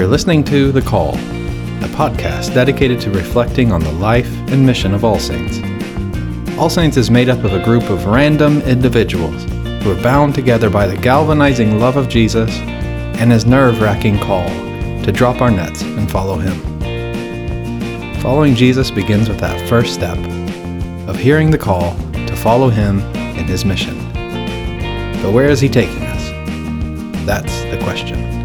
You're listening to The Call, a podcast dedicated to reflecting on the life and mission of All Saints. All Saints is made up of a group of random individuals who are bound together by the galvanizing love of Jesus and his nerve wracking call to drop our nets and follow him. Following Jesus begins with that first step of hearing the call to follow him in his mission. But where is he taking us? That's the question.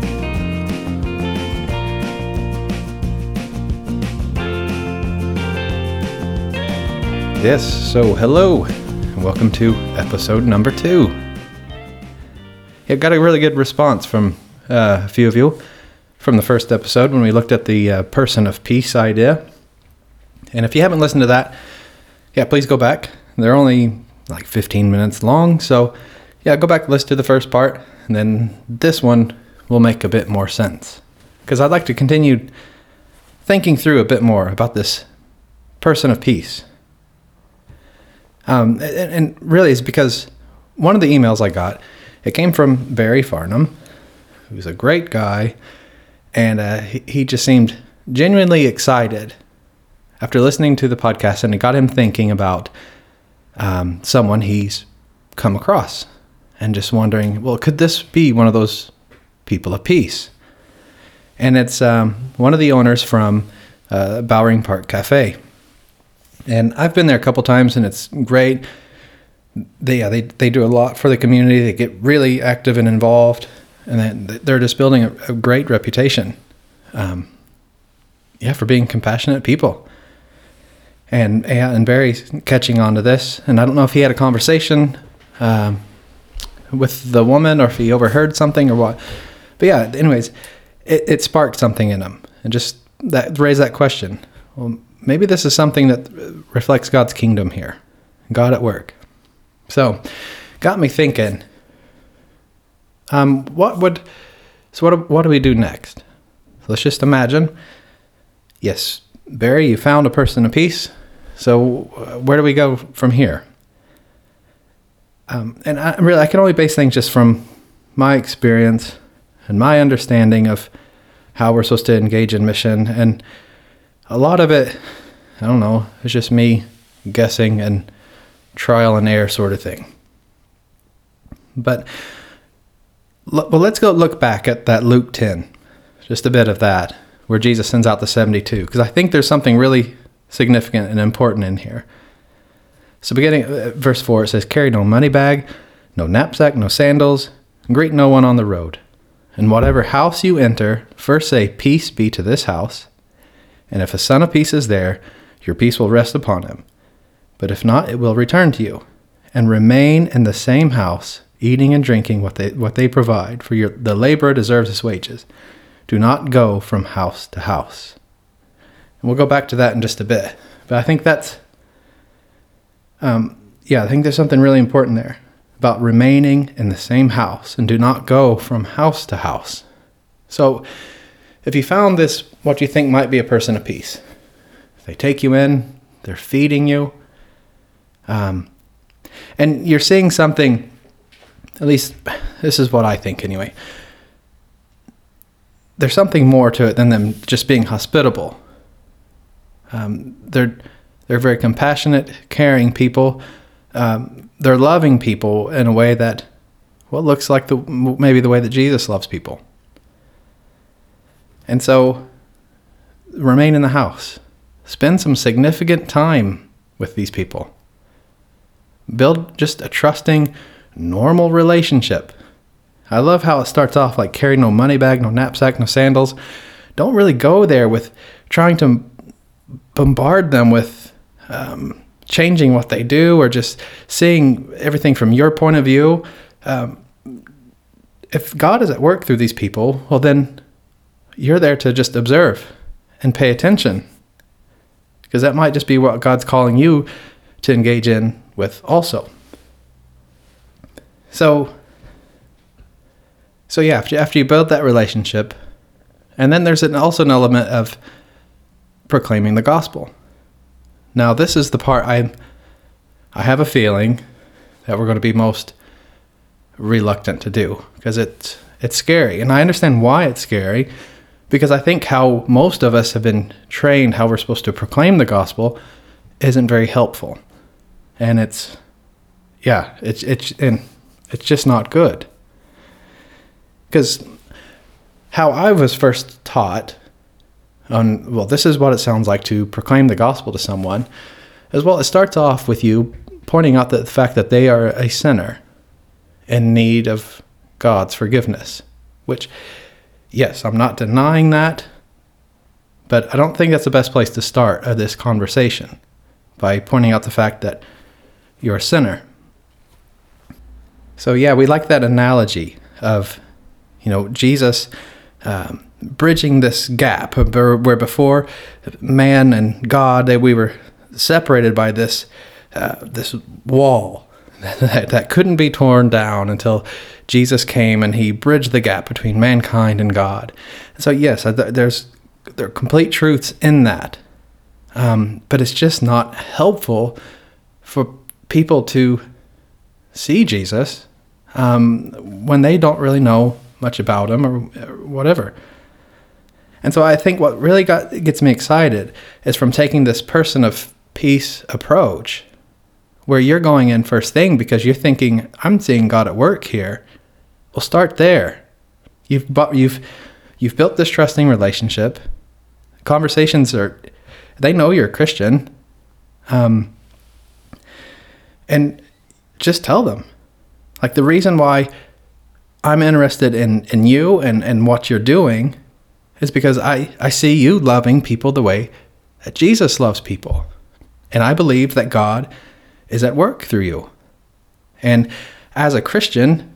Yes, so hello, and welcome to episode number two. It got a really good response from uh, a few of you from the first episode when we looked at the uh, person of peace idea. And if you haven't listened to that, yeah, please go back. They're only like 15 minutes long, so yeah, go back, listen to the first part, and then this one will make a bit more sense. Because I'd like to continue thinking through a bit more about this person of peace um, and, and, really, it's because one of the emails I got, it came from Barry Farnham, who's a great guy, and uh, he, he just seemed genuinely excited after listening to the podcast, and it got him thinking about um, someone he's come across, and just wondering, well, could this be one of those people of peace? And it's um, one of the owners from uh, Bowring Park Cafe and I've been there a couple times, and it's great. They yeah, they they do a lot for the community. They get really active and involved, and they're just building a, a great reputation. Um, yeah, for being compassionate people. And yeah, and Barry's catching on to this, and I don't know if he had a conversation um, with the woman or if he overheard something or what. But yeah, anyways, it, it sparked something in him, and just that raised that question. Well, maybe this is something that reflects God's kingdom here, God at work. So, got me thinking. Um, what would so what what do we do next? So let's just imagine. Yes, Barry, you found a person peace. So uh, where do we go from here? Um, and I really I can only base things just from my experience and my understanding of how we're supposed to engage in mission and a lot of it, I don't know, it's just me guessing and trial and error sort of thing. But well, let's go look back at that Luke 10, just a bit of that, where Jesus sends out the 72, because I think there's something really significant and important in here. So, beginning uh, verse 4, it says, Carry no money bag, no knapsack, no sandals, greet no one on the road. And whatever house you enter, first say, Peace be to this house. And if a son of peace is there, your peace will rest upon him. But if not, it will return to you. And remain in the same house, eating and drinking what they, what they provide, for your, the laborer deserves his wages. Do not go from house to house. And we'll go back to that in just a bit. But I think that's, um, yeah, I think there's something really important there about remaining in the same house and do not go from house to house. So, if you found this, what you think might be a person of peace, they take you in, they're feeding you, um, and you're seeing something. At least this is what I think, anyway. There's something more to it than them just being hospitable. Um, they're they're very compassionate, caring people. Um, they're loving people in a way that, well, looks like the maybe the way that Jesus loves people. And so remain in the house. Spend some significant time with these people. Build just a trusting, normal relationship. I love how it starts off like carry no money bag, no knapsack, no sandals. Don't really go there with trying to bombard them with um, changing what they do or just seeing everything from your point of view. Um, if God is at work through these people, well, then you're there to just observe and pay attention. Because that might just be what God's calling you to engage in with also. So, so yeah, after, after you build that relationship, and then there's an, also an element of proclaiming the gospel. Now, this is the part I, I have a feeling that we're going to be most reluctant to do because it's it's scary, and I understand why it's scary Because I think how most of us have been trained, how we're supposed to proclaim the gospel, isn't very helpful. And it's, yeah, it's, it's, and it's just not good. Because how I was first taught on, well, this is what it sounds like to proclaim the gospel to someone, as well, it starts off with you pointing out the fact that they are a sinner in need of God's forgiveness, which, yes, I'm not denying that, but I don't think that's the best place to start this conversation by pointing out the fact that you're a sinner. So, yeah, we like that analogy of, you know, Jesus um, bridging this gap where before man and God, that we were separated by this uh, this wall that, that couldn't be torn down until Jesus came and he bridged the gap between mankind and God. so, yes, there's there are complete truths in that, um, but it's just not helpful for people to see Jesus um, when they don't really know much about him or, or whatever. And so I think what really got, gets me excited is from taking this person of peace approach where you're going in first thing because you're thinking, I'm seeing God at work here. Well, start there. You've you've you've built this trusting relationship. Conversations are, they know you're a Christian, um, and just tell them, like the reason why I'm interested in in you and and what you're doing, is because I I see you loving people the way that Jesus loves people, and I believe that God is at work through you. And as a Christian,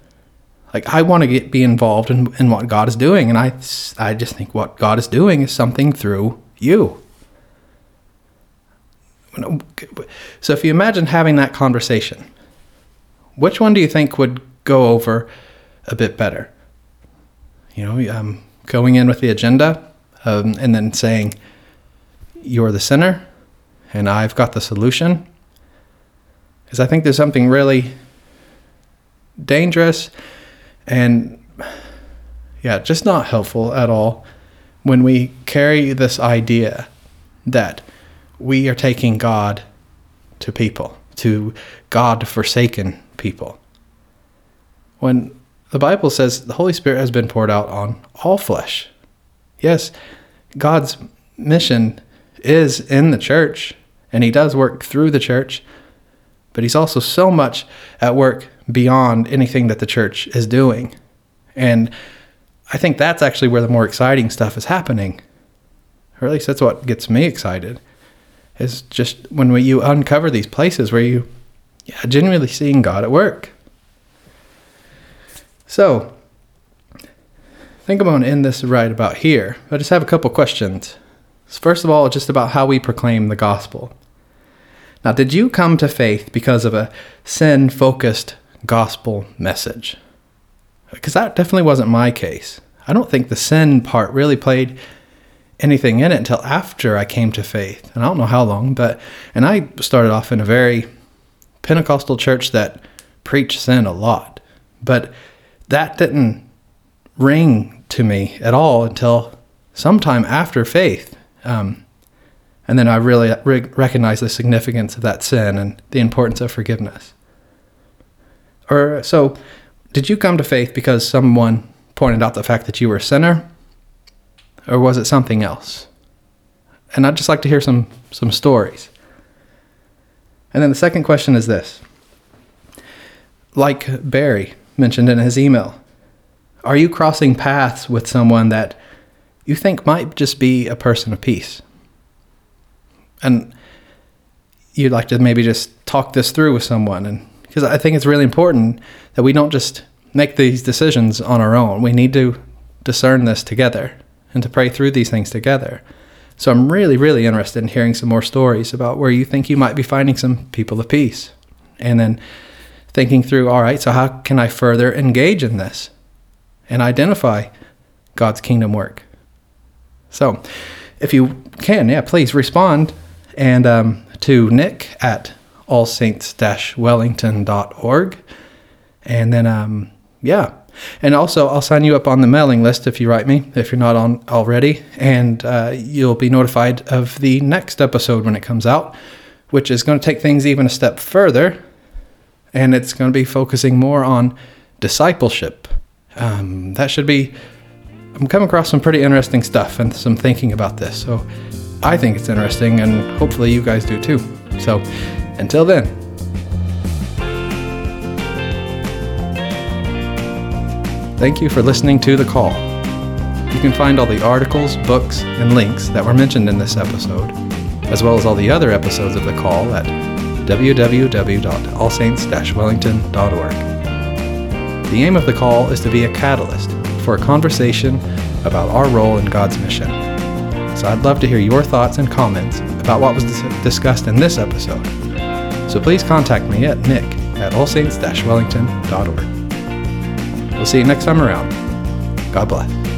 like I want to get be involved in, in what God is doing, and I I just think what God is doing is something through you. So if you imagine having that conversation, which one do you think would go over a bit better? You know, um, going in with the agenda, um, and then saying, "You're the sinner, and I've got the solution." Because I think there's something really dangerous and, yeah, just not helpful at all when we carry this idea that we are taking God to people, to God forsaken people. When the Bible says the Holy Spirit has been poured out on all flesh. Yes, God's mission is in the church, and He does work through the church, but he's also so much at work beyond anything that the church is doing. And I think that's actually where the more exciting stuff is happening. Or at least that's what gets me excited. Is just when we, you uncover these places where you yeah, genuinely seeing God at work. So, I think I'm going to end this right about here. I just have a couple questions. First of all, just about how we proclaim the gospel. Now, did you come to faith because of a sin focused gospel message? Because that definitely wasn't my case. I don't think the sin part really played anything in it until after I came to faith. And I don't know how long, but, and I started off in a very Pentecostal church that preached sin a lot. But that didn't ring to me at all until sometime after faith. Um, and then I really re- recognize the significance of that sin and the importance of forgiveness. Or so, did you come to faith because someone pointed out the fact that you were a sinner? Or was it something else? And I'd just like to hear some, some stories. And then the second question is this like Barry mentioned in his email, are you crossing paths with someone that you think might just be a person of peace? And you'd like to maybe just talk this through with someone and because I think it's really important that we don't just make these decisions on our own. We need to discern this together and to pray through these things together. So I'm really, really interested in hearing some more stories about where you think you might be finding some people of peace. And then thinking through, all right, so how can I further engage in this and identify God's kingdom work? So if you can, yeah, please respond and um, to Nick at allsaints-wellington.org. And then, um, yeah, And also, I'll sign you up on the mailing list if you write me, if you're not on already, and uh, you'll be notified of the next episode when it comes out, which is going to take things even a step further, and it's going to be focusing more on discipleship. Um, that should be. I'm coming across some pretty interesting stuff and some thinking about this, so I think it's interesting, and hopefully you guys do too. So, until then, Thank you for listening to The Call. You can find all the articles, books, and links that were mentioned in this episode, as well as all the other episodes of The Call at www.allsaints-wellington.org. The aim of The Call is to be a catalyst for a conversation about our role in God's mission. So I'd love to hear your thoughts and comments about what was dis- discussed in this episode. So please contact me at nick at allsaints-wellington.org. We'll see you next time around. God bless.